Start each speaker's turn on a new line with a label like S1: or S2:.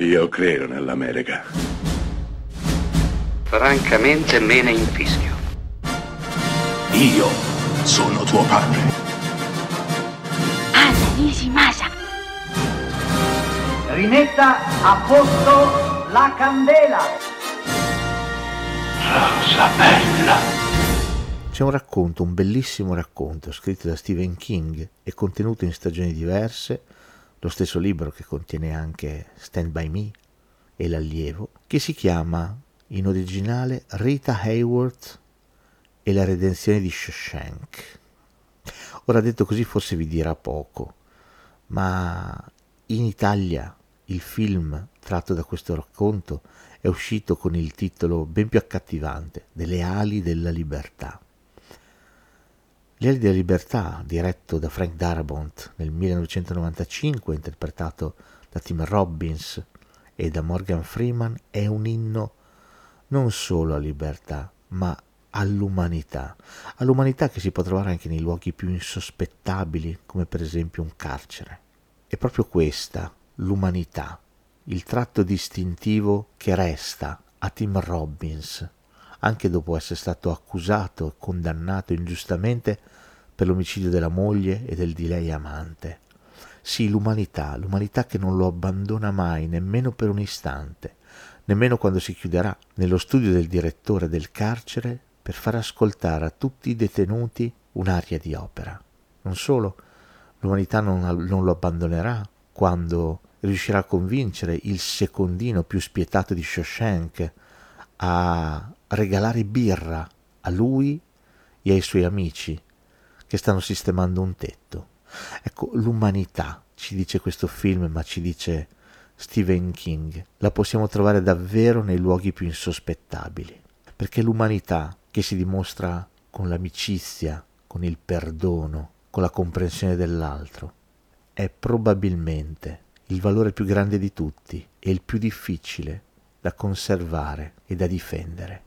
S1: Io credo nell'America.
S2: Francamente me ne infischio.
S3: Io sono tuo padre.
S4: Anna Nishimasa.
S5: Rimetta a posto la candela.
S3: Rosa bella.
S6: C'è un racconto, un bellissimo racconto scritto da Stephen King e contenuto in stagioni diverse, lo stesso libro che contiene anche Stand By Me e L'allievo, che si chiama in originale Rita Hayworth e la redenzione di Shawshank. Ora detto così forse vi dirà poco, ma in Italia il film tratto da questo racconto è uscito con il titolo ben più accattivante, Delle ali della libertà. Le ali della libertà, diretto da Frank Darabont nel 1995, interpretato da Tim Robbins e da Morgan Freeman, è un inno non solo alla libertà, ma all'umanità, all'umanità che si può trovare anche nei luoghi più insospettabili, come per esempio un carcere. È proprio questa, l'umanità, il tratto distintivo che resta a Tim Robbins, anche dopo essere stato accusato e condannato ingiustamente per l'omicidio della moglie e del di lei amante. Sì, l'umanità, l'umanità che non lo abbandona mai, nemmeno per un istante, nemmeno quando si chiuderà nello studio del direttore del carcere per far ascoltare a tutti i detenuti un'aria di opera. Non solo, l'umanità non, non lo abbandonerà quando riuscirà a convincere il secondino più spietato di Shawshank a regalare birra a lui e ai suoi amici che stanno sistemando un tetto. Ecco, l'umanità, ci dice questo film, ma ci dice Stephen King, la possiamo trovare davvero nei luoghi più insospettabili, perché l'umanità che si dimostra con l'amicizia, con il perdono, con la comprensione dell'altro, è probabilmente il valore più grande di tutti e il più difficile da conservare e da difendere.